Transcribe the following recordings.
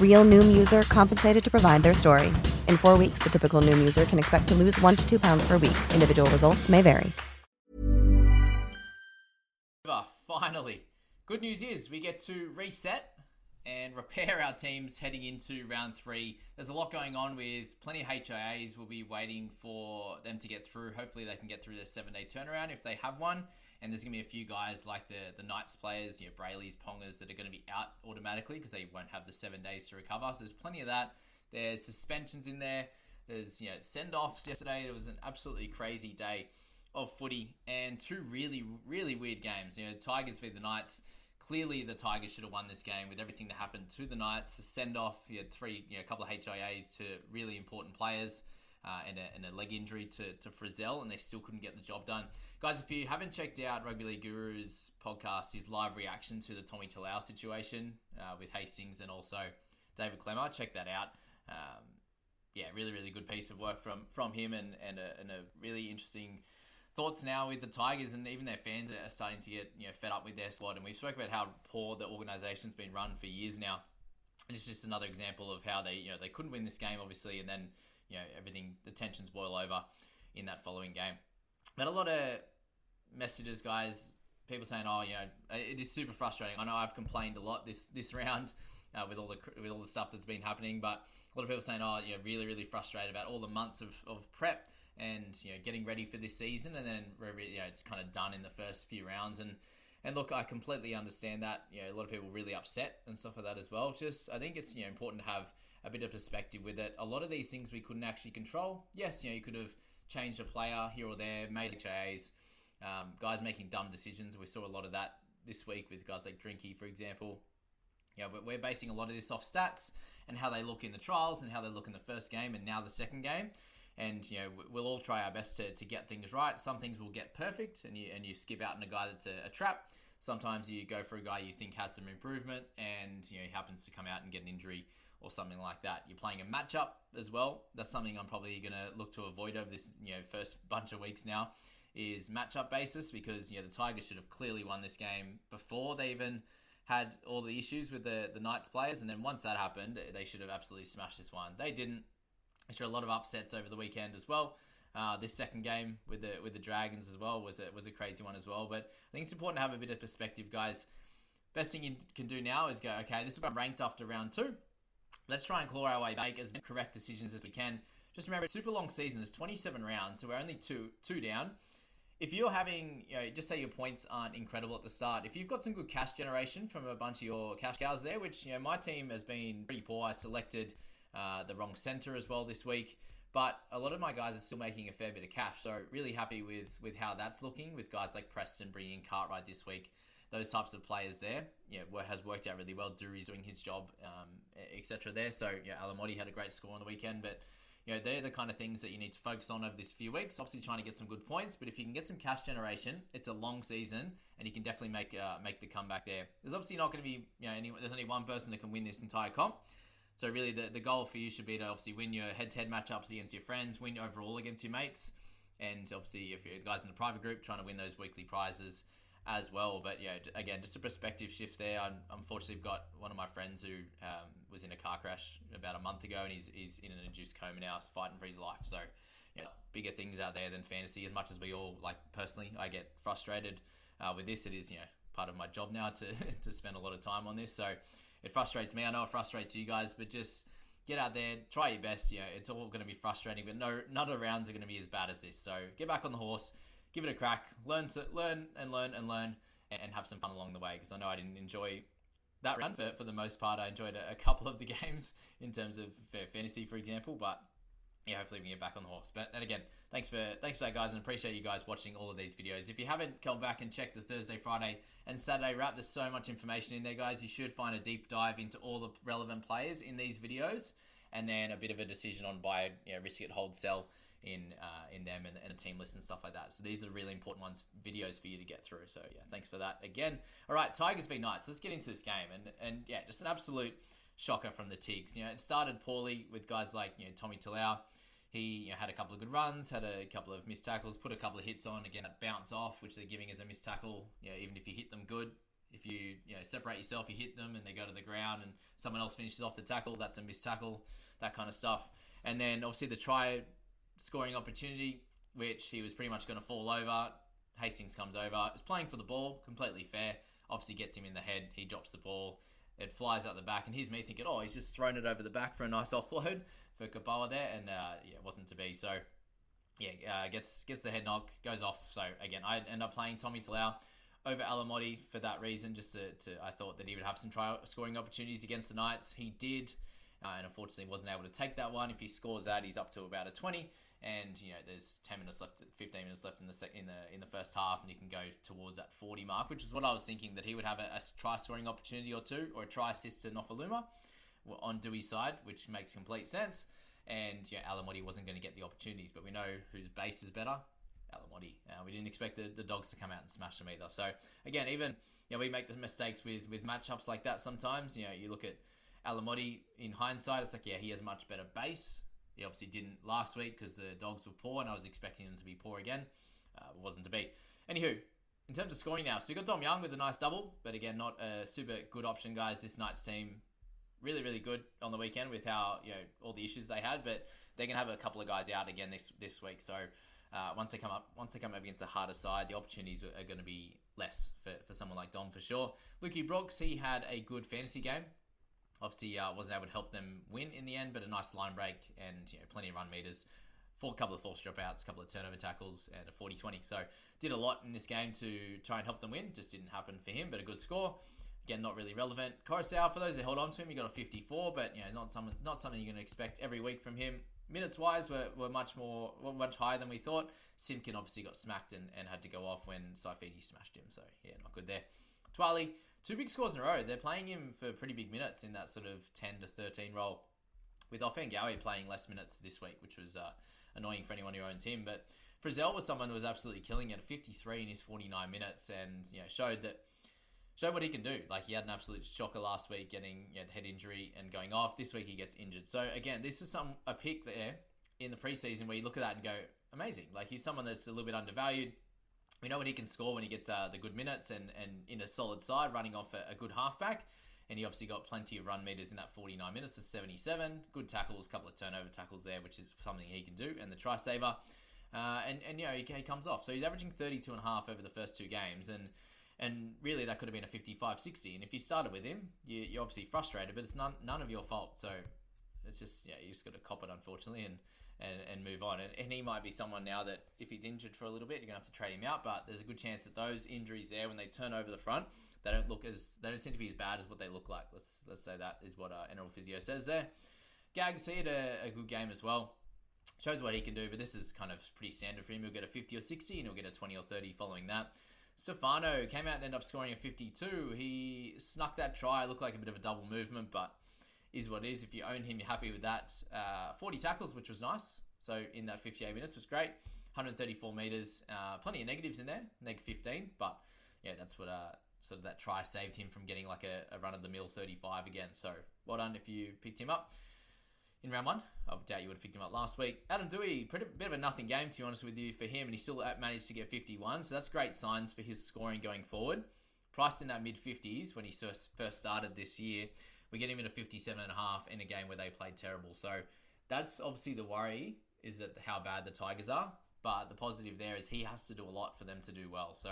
Real Noom user compensated to provide their story. In four weeks, the typical Noom user can expect to lose one to two pounds per week. Individual results may vary. Finally, good news is we get to reset and repair our teams heading into round three. There's a lot going on with plenty of HIAs. We'll be waiting for them to get through. Hopefully, they can get through their seven day turnaround if they have one. And there's going to be a few guys like the the Knights players, you know, Brailey's, Pongers, that are going to be out automatically because they won't have the seven days to recover. So there's plenty of that. There's suspensions in there. There's you know send offs yesterday. There was an absolutely crazy day of footy and two really really weird games. You know, Tigers v the Knights clearly the Tigers should have won this game with everything that happened to the Knights. A send off, you had three, you know, a couple of HIAs to really important players. Uh, and, a, and, a, leg injury to, to Frizell, and they still couldn't get the job done. Guys, if you haven't checked out Rugby League Guru's podcast, his live reaction to the Tommy Talau situation uh, with Hastings and also David Klemmer, check that out. Um, yeah, really, really good piece of work from from him, and and a, and a really interesting thoughts now with the Tigers and even their fans are starting to get you know fed up with their squad. And we spoke about how poor the organisation's been run for years now. And It's just another example of how they you know they couldn't win this game obviously, and then you know everything the tensions boil over in that following game. But a lot of messages, guys. People saying, "Oh, you know, it is super frustrating." I know I've complained a lot this this round uh, with all the with all the stuff that's been happening, but a lot of people saying, "Oh, you know, really, really frustrated about all the months of, of prep and you know getting ready for this season, and then you know it's kind of done in the first few rounds. And and look, I completely understand that. You know, a lot of people really upset and stuff like that as well. Just I think it's you know important to have a bit of perspective with it. A lot of these things we couldn't actually control. Yes, you know you could have changed a player here or there, made HAs, um, guys making dumb decisions. We saw a lot of that this week with guys like Drinky, for example. Yeah, but we're basing a lot of this off stats and how they look in the trials and how they look in the first game and now the second game and you know we'll all try our best to, to get things right. Some things will get perfect, and you and you skip out on a guy that's a, a trap. Sometimes you go for a guy you think has some improvement, and you know he happens to come out and get an injury or something like that. You're playing a matchup as well. That's something I'm probably going to look to avoid over this you know first bunch of weeks now is matchup basis because you know the Tigers should have clearly won this game before they even had all the issues with the the Knights players, and then once that happened, they should have absolutely smashed this one. They didn't. I'm sure a lot of upsets over the weekend as well. Uh, this second game with the with the Dragons as well was a, was a crazy one as well. But I think it's important to have a bit of perspective, guys. Best thing you can do now is go, okay, this is about ranked after round two. Let's try and claw our way back as correct decisions as we can. Just remember, super long season is 27 rounds, so we're only two two down. If you're having, you know, just say your points aren't incredible at the start. If you've got some good cash generation from a bunch of your cash cows there, which you know my team has been pretty poor. I selected uh, the wrong center as well this week. But a lot of my guys are still making a fair bit of cash. So really happy with with how that's looking with guys like Preston bringing Cartwright this week. Those types of players there, yeah, has worked out really well. Dury's doing his job, um, etc. There, so yeah, Alamoti had a great score on the weekend, but you know they're the kind of things that you need to focus on over this few weeks. Obviously, trying to get some good points, but if you can get some cash generation, it's a long season, and you can definitely make uh, make the comeback there. There's obviously not going to be you know any, there's only one person that can win this entire comp. So really, the, the goal for you should be to obviously win your head-to-head matchups against your friends, win overall against your mates. and obviously if you're guys in the private group trying to win those weekly prizes as well. But yeah, again, just a perspective shift there. I unfortunately got one of my friends who um, was in a car crash about a month ago, and he's, he's in an induced coma now, fighting for his life. So yeah, bigger things out there than fantasy. As much as we all like personally, I get frustrated uh, with this. It is you know part of my job now to to spend a lot of time on this. So it frustrates me. I know it frustrates you guys, but just get out there, try your best. You know, it's all going to be frustrating, but no, none of the rounds are going to be as bad as this. So get back on the horse, give it a crack, learn, learn, and learn and learn, and have some fun along the way. Because I know I didn't enjoy that round for, for the most part. I enjoyed a, a couple of the games in terms of fair fantasy, for example, but yeah, hopefully we get back on the horse. But and again, thanks for thanks for that, guys, and appreciate you guys watching all of these videos. If you haven't come back and checked the Thursday, Friday, and Saturday wrap, there's so much information in there, guys. You should find a deep dive into all the relevant players in these videos, and then a bit of a decision on buy, you know, risk it, hold, sell in uh, in them and, and a team list and stuff like that. So these are really important ones, videos for you to get through. So yeah, thanks for that again. All right, Tigers be nice. Let's get into this game, and and yeah, just an absolute shocker from the Tigs. You know, it started poorly with guys like you know Tommy Talau he you know, had a couple of good runs, had a couple of missed tackles, put a couple of hits on. Again, that bounce off, which they're giving as a missed tackle. You know, even if you hit them good, if you you know separate yourself, you hit them and they go to the ground, and someone else finishes off the tackle, that's a missed tackle. That kind of stuff. And then obviously the try scoring opportunity, which he was pretty much going to fall over. Hastings comes over, is playing for the ball, completely fair. Obviously gets him in the head. He drops the ball. It flies out the back, and here's me thinking, oh, he's just thrown it over the back for a nice offload for Kepaoa there, and uh, yeah, it wasn't to be. So yeah, uh, gets gets the head knock, goes off. So again, I end up playing Tommy Talau over Alamoti for that reason. Just to, to, I thought that he would have some try scoring opportunities against the Knights. He did, uh, and unfortunately wasn't able to take that one. If he scores that, he's up to about a 20. And you know, there's 10 minutes left, 15 minutes left in the sec- in the in the first half, and he can go towards that 40 mark, which is what I was thinking that he would have a, a try scoring opportunity or two, or a try assist to Nofoaluma on Dewey's side, which makes complete sense. And yeah, Alamoti wasn't going to get the opportunities, but we know whose base is better. Alamoti. Uh, we didn't expect the, the dogs to come out and smash them either. So again, even you know, we make the mistakes with with matchups like that sometimes. You know, you look at Alamoti in hindsight, it's like yeah, he has much better base. He obviously didn't last week because the dogs were poor, and I was expecting them to be poor again. Uh, wasn't to be. Anywho, in terms of scoring now, so we got Dom Young with a nice double, but again, not a super good option, guys. This night's team really, really good on the weekend with how you know all the issues they had. But they're gonna have a couple of guys out again this this week. So uh, once they come up, once they come up against a harder side, the opportunities are, are going to be less for, for someone like Dom for sure. Lukey Brooks, he had a good fantasy game. Obviously, uh, wasn't able to help them win in the end, but a nice line break and you know, plenty of run meters. For a couple of false dropouts, a couple of turnover tackles, and a 40 20. So, did a lot in this game to try and help them win. Just didn't happen for him, but a good score. Again, not really relevant. Coruscant, for those that held on to him, he got a 54, but you know, not something, not something you're going to expect every week from him. Minutes wise, were, were much more, were much higher than we thought. Simpkin obviously got smacked and, and had to go off when Saifiti smashed him, so yeah, not good there. Twali, two big scores in a row. They're playing him for pretty big minutes in that sort of 10 to 13 role. With Ofahengaue playing less minutes this week, which was uh, annoying for anyone who owns him. But Frizell was someone who was absolutely killing it at 53 in his 49 minutes and you know showed that show what he can do. Like he had an absolute shocker last week, getting you know, head injury and going off. This week he gets injured. So again, this is some a pick there in the preseason where you look at that and go, amazing. Like he's someone that's a little bit undervalued. We know what he can score when he gets uh, the good minutes and and in a solid side, running off a, a good halfback. And he obviously got plenty of run meters in that 49 minutes to 77. Good tackles, couple of turnover tackles there, which is something he can do. And the try saver. Uh, and, and, you know, he, he comes off. So he's averaging 32 and a half over the first two games. And and really, that could have been a 55 60. And if you started with him, you, are obviously frustrated, but it's none, none of your fault. So it's just, yeah, you just got to cop it, unfortunately, and, and, and move on. And, and he might be someone now that if he's injured for a little bit, you're to have to trade him out. But there's a good chance that those injuries there, when they turn over the front, they don't look as, they don't seem to be as bad as what they look like. Let's, let's say that is what uh, NRL Physio says there. Gags, he had a, a good game as well shows what he can do, but this is kind of pretty standard for him. He'll get a 50 or 60 and he'll get a 20 or 30 following that. Stefano came out and ended up scoring a 52. He snuck that try. Looked like a bit of a double movement, but is what it is. If you own him, you're happy with that. Uh, 40 tackles, which was nice. So in that 58 minutes was great. 134 meters. Uh, plenty of negatives in there, neg 15. But yeah, that's what uh, sort of that try saved him from getting like a, a run of the mill 35 again. So well done if you picked him up. in round one. I doubt you would have picked him up last week. Adam Doueihi, pretty bit of a nothing game to be honest with you for him, and he still managed to get 51. So that's great signs for his scoring going forward. Priced in that mid 50s when he first started this year, we get him in a 57 and a half in a game where they played terrible. So that's obviously the worry is that how bad the Tigers are. But the positive there is he has to do a lot for them to do well. So,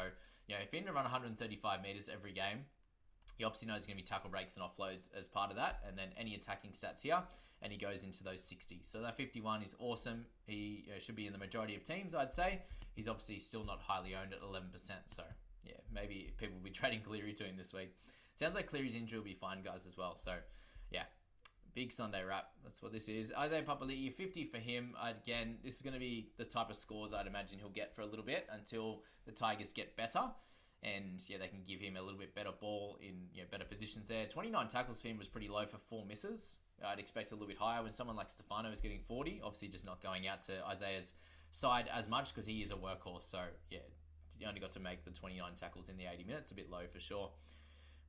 you know, if he can run 135 meters every game, he obviously knows going to be tackle breaks and offloads as part of that, and then any attacking stats here, and he goes into those 60s. So that 51 is awesome. He you know, should be in the majority of teams, I'd say. He's obviously still not highly owned at 11%. So yeah, maybe people will be trading Cleary to him this week. Sounds like Cleary's injury will be fine, guys, as well. So yeah, big Sunday wrap. That's what this is. Isaiah Papali'i, 50 for him. Again, this is going to be the type of scores I'd imagine he'll get for a little bit until the Tigers get better and yeah, they can give him a little bit better ball in you know, better positions there. 29 tackles for him was pretty low for four misses. I'd expect a little bit higher when someone like Stefano is getting 40. Obviously, just not going out to Isaiah's side as much because he is a workhorse. So yeah, he only got to make the 29 tackles in the 80 minutes. A bit low for sure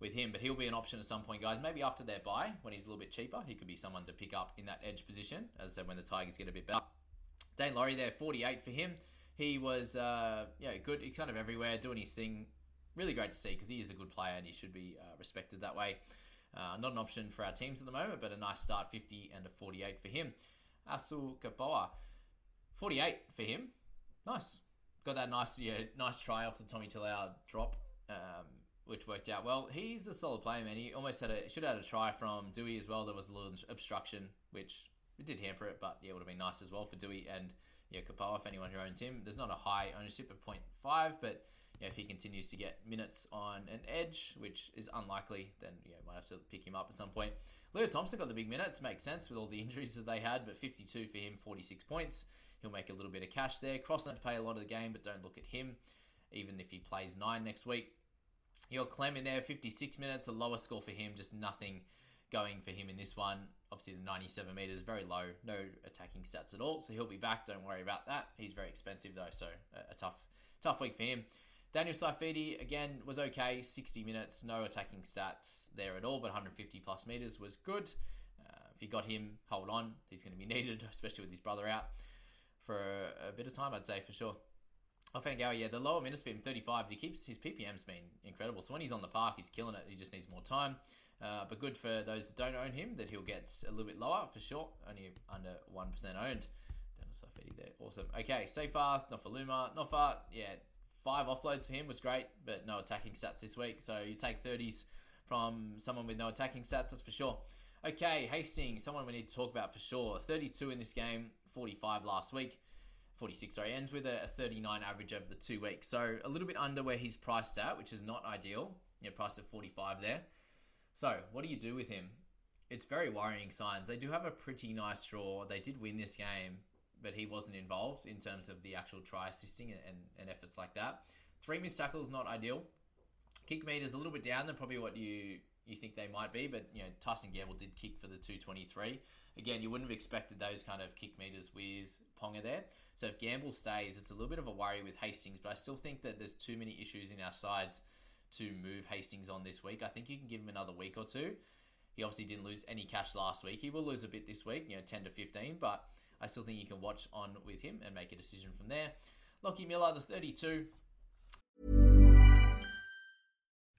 with him, but he'll be an option at some point, guys. Maybe after their buy, when he's a little bit cheaper, he could be someone to pick up in that edge position. As I said, when the Tigers get a bit better. Daine Laurie there, 48 for him. He was uh, yeah good. He's kind of everywhere, doing his thing really great to see because he is a good player and he should be uh, respected that way. Uh, not an option for our teams at the moment, but a nice start 50 and a 48 for him. Asu Kepaoa, 48 for him. Nice. Got that nice yeah, nice try off the Tommy Talau drop, um, which worked out well. He's a solid player, man. He almost had a should have had a try from Dewey as well. There was a little obstruction, which it did hamper it, but yeah, it would have been nice as well for Dewey and yeah, Kepaoa, if anyone who owns him. There's not a high ownership of 0.5, but know, if he continues to get minutes on an edge, which is unlikely, then yeah, might have to pick him up at some point. Leo Thompson got the big minutes, makes sense with all the injuries that they had, but 52 for him, 46 points. He'll make a little bit of cash there. Cross not to play a lot of the game, but don't look at him, even if he plays nine next week. You got Clem in there, 56 minutes, a lower score for him, just nothing going for him in this one. Obviously, the 97 meters very low, no attacking stats at all, so he'll be back. Don't worry about that. He's very expensive though, so a, tough, tough week for him. Daniel Saifiti again was okay, 60 minutes, no attacking stats there at all, but 150 plus meters was good. Uh, if you got him, hold on. He's going to be needed, especially with his brother out for a, a bit of time, I'd say for sure. Ofahengaue, yeah, the lower minutes for him, 35. He keeps his PPM's been incredible. So when he's on the park, he's killing it. He just needs more time. Uh, but good for those that don't own him, that he'll get a little bit lower for sure. Only under 1% owned. Daniel Saifiti there. Awesome. Okay, Seyfarth, Nofoaluma. Nofart, yeah, Five offloads for him was great, but no attacking stats this week. So you take 30s from someone with no attacking stats, that's for sure. Okay, Hastings, someone we need to talk about for sure. 32 in this game, 45 last week. 46, sorry, ends with a, 39 average over the two weeks. So a little bit under where he's priced at, which is not ideal. Yeah, priced at 45 there. So what do you do with him? It's very worrying signs. They do have a pretty nice draw. They did win this game, but he wasn't involved in terms of the actual try assisting and, and, and efforts like that. Three missed tackles, not ideal. Kick meters a little bit down than probably what you you think they might be, but you know Tyson Gamble did kick for the 223. Again, you wouldn't have expected those kind of kick meters with Ponga there. So if Gamble stays, it's a little bit of a worry with Hastings, but I still think that there's too many issues in our sides to move Hastings on this week. I think you can give him another week or two. He obviously didn't lose any cash last week. He will lose a bit this week, you know, 10 to 15, but I still think you can watch on with him and make a decision from there. Lockie Miller, the 32.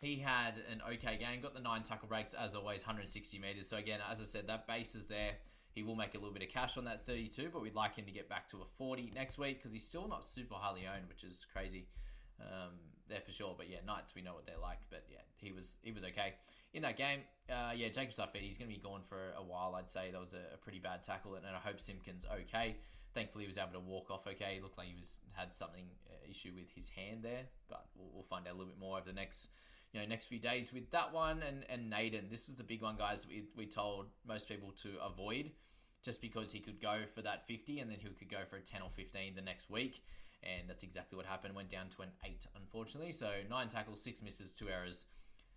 he had an okay game, got the nine tackle breaks as always, 160 meters. So again, as I said, that base is there. He will make a little bit of cash on that 32, but we'd like him to get back to a 40 next week because he's still not super highly owned, which is crazy. Um, there for sure, but yeah, Knights we know what they're like. But yeah, he was he was okay in that game. Uh, yeah, Jacob Saifiti, he's going to be gone for a while. I'd say that was a, a pretty bad tackle, and, and, I hope Simpkins okay. Thankfully, he was able to walk off okay. He looked like he was had something uh, issue with his hand there, but we'll, we'll find out a little bit more over the next you know next few days with that one and and Naden. This was the big one, guys. We we told most people to avoid just because he could go for that 50 and then he could go for a 10 or 15 the next week. And that's exactly what happened. Went down to an 8, unfortunately. So 9 tackles, 6 misses, 2 errors,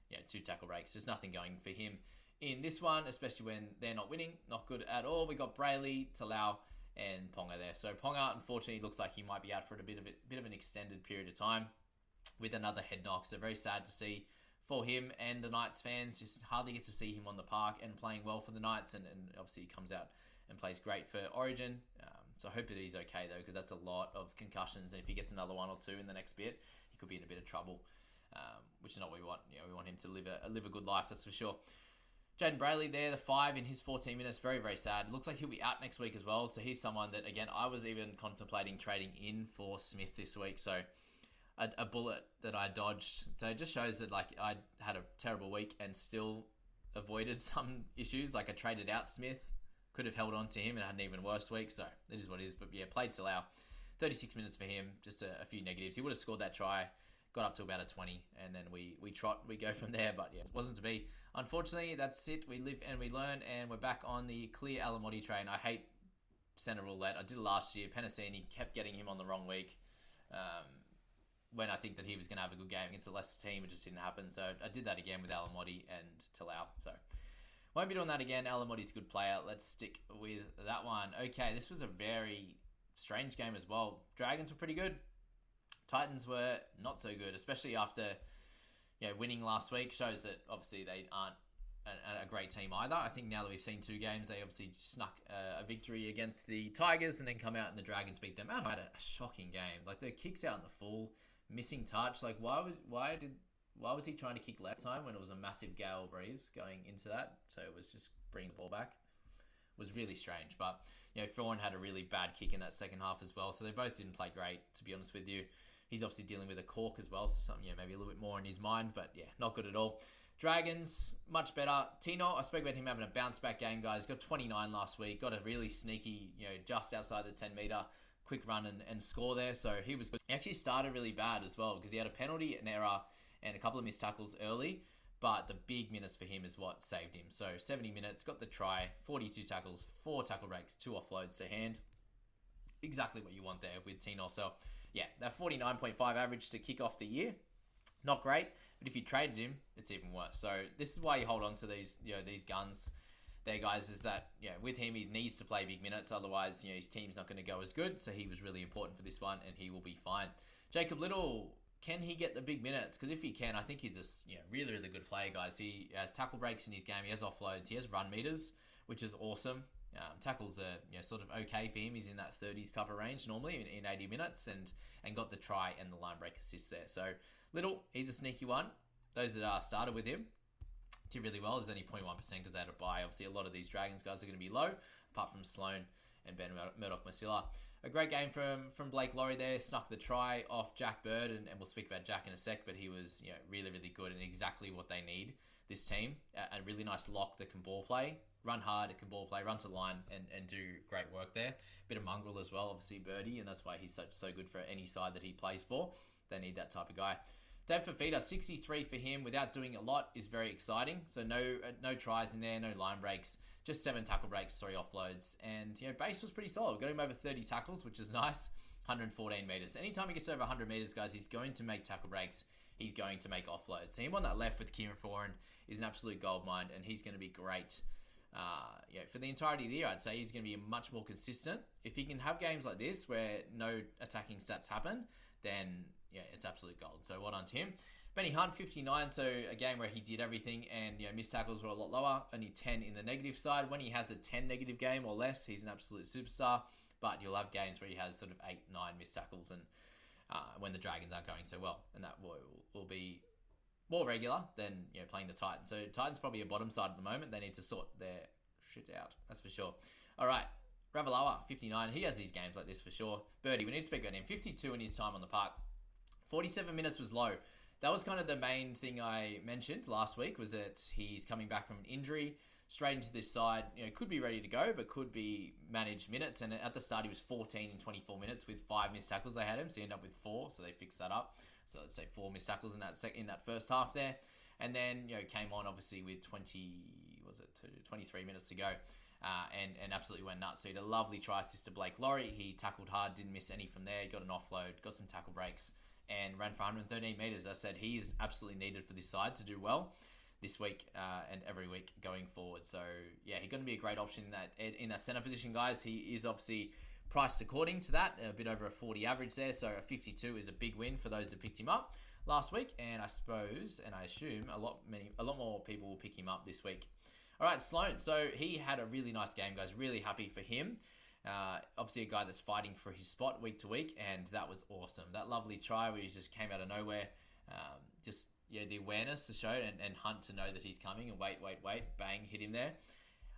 yeah, 2 tackle breaks. There's nothing going for him in this one, especially when they're not winning. Not good at all. We got Brailey, Talau, and Ponga there. So Ponga, unfortunately, looks like he might be out for a bit of a bit of an extended period of time with another head knock. So very sad to see for him and the Knights fans. Just hardly get to see him on the park and playing well for the Knights. And, and obviously he comes out and plays great for Origin. Um, so I hope that he's okay though, because that's a lot of concussions. And if he gets another one or two in the next bit, he could be in a bit of trouble, um, which is not what we want. You know, we want him to live a, live a good life. That's for sure. Jayden Brailey there, the five in his 14 minutes, very, very sad. Looks like he'll be out next week as well. So he's someone that, again, I was even contemplating trading in for Smith this week. So a, a bullet that I dodged. So it just shows that, like, I had a terrible week and still avoided some issues. Like, I traded out Smith could have held on to him and had an even worse week. So it is what it is. But yeah, played Talau. 36 minutes for him, just a, a, few negatives. He would have scored that try, got up to about a 20, and then we we trot, we go from there. But yeah, it wasn't to be. Unfortunately, that's it. We live and we learn, and we're back on the clear Alamoti train. I hate centre roulette. I did it last year. Penasini kept getting him on the wrong week. Um, when I think that he was going to have a good game against the Leicester team, it just didn't happen. So I did that again with Alamoti and Talau. So won't be doing that again. Alamoti's a good player. Let's stick with that one. Okay, this was a very strange game as well. Dragons were pretty good. Titans were not so good, especially after you know, winning last week. Shows that obviously they aren't a, a great team either. I think now that we've seen two games, they obviously snuck a, a victory against the Tigers and then come out and the Dragons beat them. Out had a shocking game. Like the kicks out in the full, missing touch. Like why would why did why was he trying to kick left time when it was a massive gale breeze going into that? So it was just bringing the ball back. It was really strange. But, you know, Thorn had a really bad kick in that second half as well. So they both didn't play great, to be honest with you. He's obviously dealing with a cork as well. So something, yeah, maybe a little bit more in his mind. But yeah, not good at all. Dragons, much better. Tino, I spoke about him having a bounce back game, guys. Got 29 last week. Got a really sneaky, you know, just outside the 10 meter quick run and, and score there. So he was he actually started really bad as well because he had a penalty, an error, and a couple of missed tackles early. But the big minutes for him is what saved him. So 70 minutes, got the try, 42 tackles, four tackle breaks, two offloads to hand. Exactly what you want there with Tino. So yeah, that 49.5 average to kick off the year, not great. But if you traded him, it's even worse. So this is why you hold on to these, you know, these guns there, guys, is that yeah, with him he needs to play big minutes, otherwise you know his team's not going to go as good. So he was really important for this one, and he will be fine. Jacob Liddle, can he get the big minutes? Because if he can, I think he's a you know, really, really good player, guys. He has tackle breaks in his game. He has offloads. He has run meters, which is awesome. Um, tackles are you know, sort of okay for him. He's in that 30s cover range normally in, in 80 minutes and and got the try and the line break assists there. So Liddle, he's a sneaky one. Those that are started with him did really well. There's only 0.1% because they had a buy. Obviously, a lot of these Dragons guys are going to be low, apart from Sloan and Ben Murdoch Masila a great game from from Blake Lawrie there. Snuck the try off Jack Bird, and, and we'll speak about Jack in a sec. But he was you know really really good and exactly what they need this team. A, a really nice lock that can ball play, run hard, it can ball play, run to line, and, and do great work there. Bit of mongrel as well, obviously Birdie, and that's why he's such so good for any side that he plays for. They need that type of guy. Dave Fifita, 63 for him without doing a lot is very exciting. So no uh, no tries in there, no line breaks, just seven tackle breaks, three offloads, and you know base was pretty solid. Got him over 30 tackles, which is nice. 114 meters. Anytime he gets over 100 meters, guys, he's going to make tackle breaks. He's going to make offloads. So him on that left with Kieran Foran is an absolute gold mine, and he's going to be great. Uh, yeah, for the entirety of the year, I'd say he's going to be much more consistent. If he can have games like this where no attacking stats happen, then yeah, it's absolute gold. So well done to him. Benny Hunt, 59, so a game where he did everything and you know, missed tackles were a lot lower, only 10 in the negative side. When he has a 10 negative game or less, he's an absolute superstar. But you'll have games where he has sort of 8, 9 missed tackles and uh, when the Dragons aren't going so well. And that will, will be more regular than you know playing the Titans. So Titans probably a bottom side at the moment. They need to sort their shit out. That's for sure. All right. Ravalawa, 59. He has these games like this for sure. Birdie, we need to speak about him. 52 in his time on the park. 47 minutes was low. That was kind of the main thing I mentioned last week was that he's coming back from an injury straight into this side. You know, could be ready to go, but could be managed minutes. And at the start, he was 14 in 24 minutes with five missed tackles. They had him, so he ended up with four. So they fixed that up. So let's say four missed tackles in that sec- in that first half there, and then you know came on obviously with 20 was it 23 minutes to go. Uh, and, and absolutely went nuts. So he had a lovely try assist to Blake Lawrie. He tackled hard, didn't miss any from there. Got an offload, got some tackle breaks, and ran for 113 metres. I said, he is absolutely needed for this side to do well this week uh, and every week going forward. So yeah, he's going to be a great option in that in that center position, guys. He is obviously priced according to that, a bit over a 40 average there. So a 52 is a big win for those that picked him up last week, and I suppose and I assume a lot many a lot more people will pick him up this week. All right, Sloan. So he had a really nice game, guys. Really happy for him. Uh, obviously, a guy that's fighting for his spot week to week, and that was awesome. That lovely try where he just came out of nowhere. Um, just yeah, the awareness to show and, and Hunt to know that he's coming and wait, wait, wait, bang, hit him there.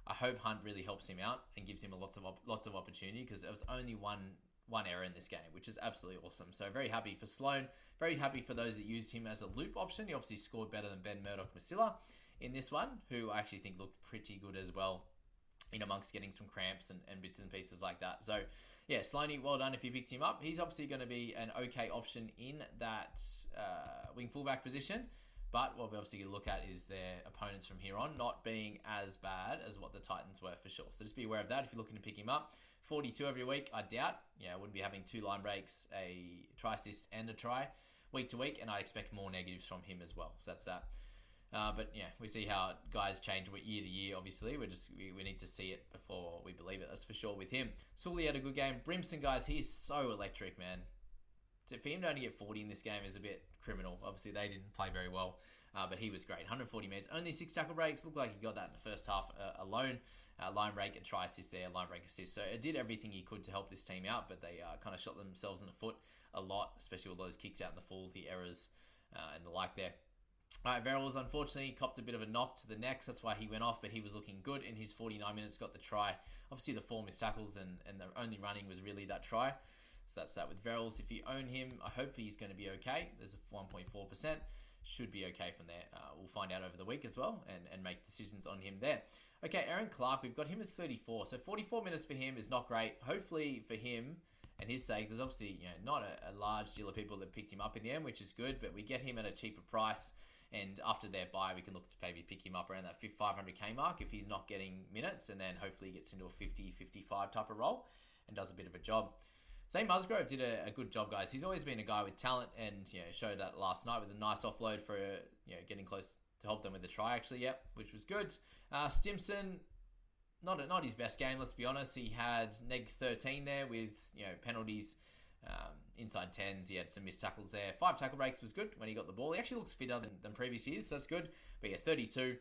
I hope Hunt really helps him out and gives him lots of op- lots of opportunity because there was only one one error in this game, which is absolutely awesome. So very happy for Sloan. Very happy for those that used him as a loop option. He obviously scored better than Ben Murdoch Masila in this one, who I actually think looked pretty good as well in amongst getting some cramps and, and bits and pieces like that. So, yeah, Sloaney, well done if you picked him up. He's obviously going to be an okay option in that uh, wing fullback position. But what we obviously look at is their opponents from here on not being as bad as what the Titans were for sure. So just be aware of that if you're looking to pick him up. 42 every week, I doubt. Yeah, I wouldn't be having two line breaks, a try assist, and a try week to week, and I expect more negatives from him as well. So that's that. Uh, but yeah, we see how guys change year to year. Obviously, we just we, we need to see it before we believe it. That's for sure with him. Sully had a good game. Brimson, guys, he is so electric, man. For him to only get 40 in this game is a bit criminal. Obviously, they didn't play very well, uh, but he was great. 140 minutes, only six tackle breaks. Looked like he got that in the first half uh, alone. Uh, line break and try assist there, line break assist. So it did everything he could to help this team out, but they uh, kind of shot themselves in the foot a lot, especially with those kicks out in the full, the errors, uh, and the like there. All right, Verrills unfortunately copped a bit of a knock to the neck. So that's why he went off, but he was looking good in his 49 minutes, got the try. Obviously, the four missed tackles and, and the only running was really that try. So that's that with Verrills. If you own him, I hope he's going to be okay. There's a 1.4%. Should be okay from there. Uh, we'll find out over the week as well and, and make decisions on him there. Okay, Erin Clark, we've got him at 34. So 44 minutes for him is not great. Hopefully for him and his sake, there's obviously you know not a, a large deal of people that picked him up in the end, which is good, but we get him at a cheaper price. And after their buy, we can look to maybe pick him up around that 500k mark if he's not getting minutes, and then hopefully he gets into a 50 55 type of role and does a bit of a job. Zane Musgrove did a, a, good job, guys. He's always been a guy with talent, and you know showed that last night with a nice offload for you know getting close to help them with the try. Actually, yep, which was good. Uh, Stimson, not not his best game. Let's be honest. He had neg 13 there with you know penalties. Um, inside 10s, he had some missed tackles there. Five tackle breaks was good when he got the ball. He actually looks fitter than, than previous years, so that's good. But yeah, 32,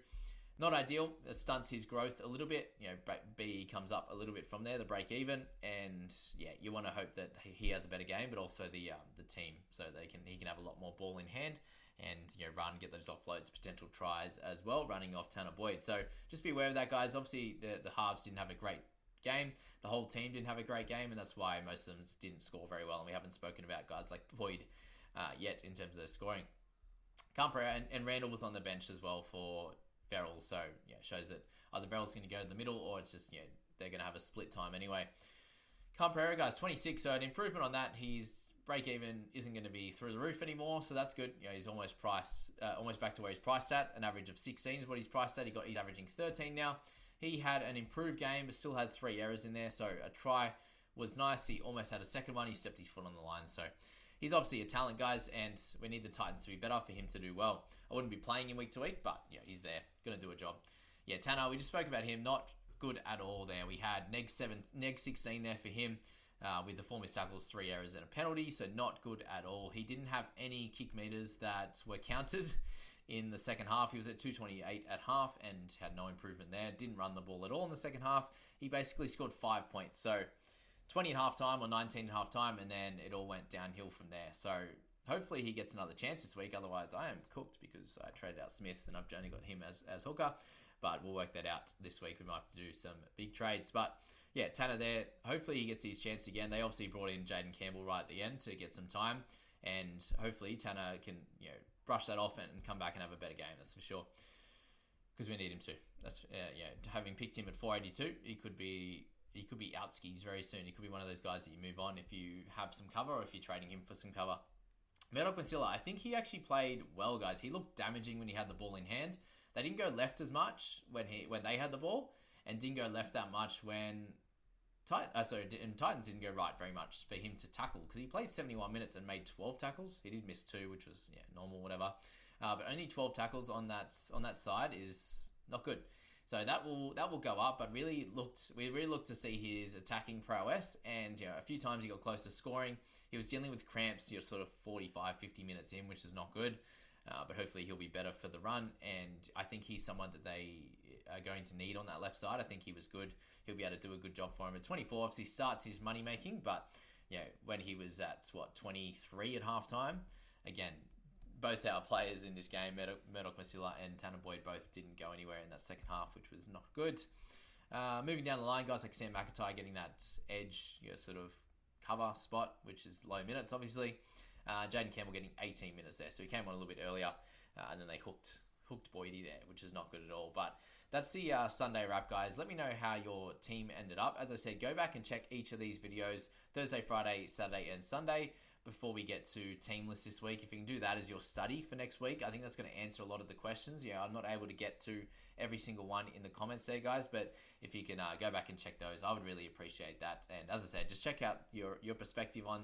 not ideal. It stunts his growth a little bit. You know, B comes up a little bit from there, the break even, and yeah, you want to hope that he has a better game, but also the um, the team, so they can he can have a lot more ball in hand and you know run, get those offloads, potential tries as well, running off Tanah Boyd. So just be aware of that, guys. Obviously, the the halves didn't have a great game. The whole team didn't have a great game, and that's why most of them didn't score very well. And we haven't spoken about guys like Boyd uh, yet in terms of their scoring. Camper and, and Randall was on the bench as well for Verrill, so yeah, shows that either Verrill's going to go to the middle or it's just yeah they're going to have a split time anyway. Camperera, guys, 26, so an improvement on that. His break even isn't going to be through the roof anymore, so that's good. You know, he's almost priced, uh, almost back to where he's priced at. An average of 16 is what he's priced at. He got he's averaging 13 now. He had an improved game, but still had three errors in there. So a try was nice. He almost had a second one. He stepped his foot on the line. So he's obviously a talent, guys, and we need the Titans to be better for him to do well. I wouldn't be playing him week to week, but yeah, he's there, to do a job. Yeah, Tanah, we just spoke about him. Not good at all there. We had neg seven, neg 16 there for him. Uh, with the four missed tackles, three errors, and a penalty, so not good at all. He didn't have any kick meters that were counted in the second half. He was at 228 at half and had no improvement there. Didn't run the ball at all in the second half. He basically scored five points. So 20 at half time or 19 at half time, and then it all went downhill from there. So hopefully he gets another chance this week. Otherwise, I am cooked because I traded out Smith and I've only got him as, as hooker. But we'll work that out this week. We might have to do some big trades. But yeah, Tanah there. Hopefully he gets his chance again. They obviously brought in Jayden Campbell right at the end to get some time. And hopefully Tanah can, you know, brush that off and come back and have a better game. That's for sure. Because we need him to. That's uh, yeah. Having picked him at 482, he could be he could be out skis very soon. He could be one of those guys that you move on if you have some cover or if you're trading him for some cover. Murdoch Masila, I think he actually played well, guys. He looked damaging when he had the ball in hand. They didn't go left as much when he when they had the ball, and didn't go left that much when Uh, sorry, and Titans didn't go right very much for him to tackle because he played 71 minutes and made 12 tackles. He did miss two, which was yeah normal, whatever. Uh, but only 12 tackles on that on that side is not good. So that will that will go up, but really looked we really looked to see his attacking prowess, and you know, a few times he got close to scoring. He was dealing with cramps, you know, sort of 45, 50 minutes in, which is not good. Uh, but hopefully he'll be better for the run, and I think he's someone that they are going to need on that left side. I think he was good. He'll be able to do a good job for him. At 24, obviously starts his money making, but you know, when he was at what 23 at halftime, again, both our players in this game, Murdoch Masila and Tanah Boyd, both didn't go anywhere in that second half, which was not good. Uh, moving down the line, guys like Sam McIntyre getting that edge, you know, sort of cover spot, which is low minutes, obviously. Uh, Jayden Campbell getting 18 minutes there, so he came on a little bit earlier, uh, and then they hooked hooked Boydie there, which is not good at all. But that's the uh, Sunday wrap, guys. Let me know how your team ended up. As I said, go back and check each of these videos Thursday, Friday, Saturday, and Sunday before we get to team list this week. If you can do that as your study for next week, I think that's going to answer a lot of the questions. Yeah, I'm not able to get to every single one in the comments there, guys, but if you can uh, go back and check those, I would really appreciate that. And as I said, just check out your your perspective on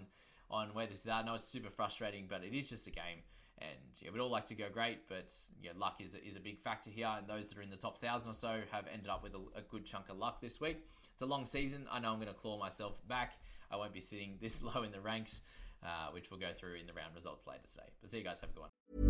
on where this is at. I know it's super frustrating, but it is just a game. And yeah, we'd all like to go great, but yeah, luck is a, is a big factor here. And those that are in the top thousand or so have ended up with a, a good chunk of luck this week. It's a long season. I know I'm going to claw myself back. I won't be sitting this low in the ranks, uh, which we'll go through in the round results later today. But see you guys. Have a good one.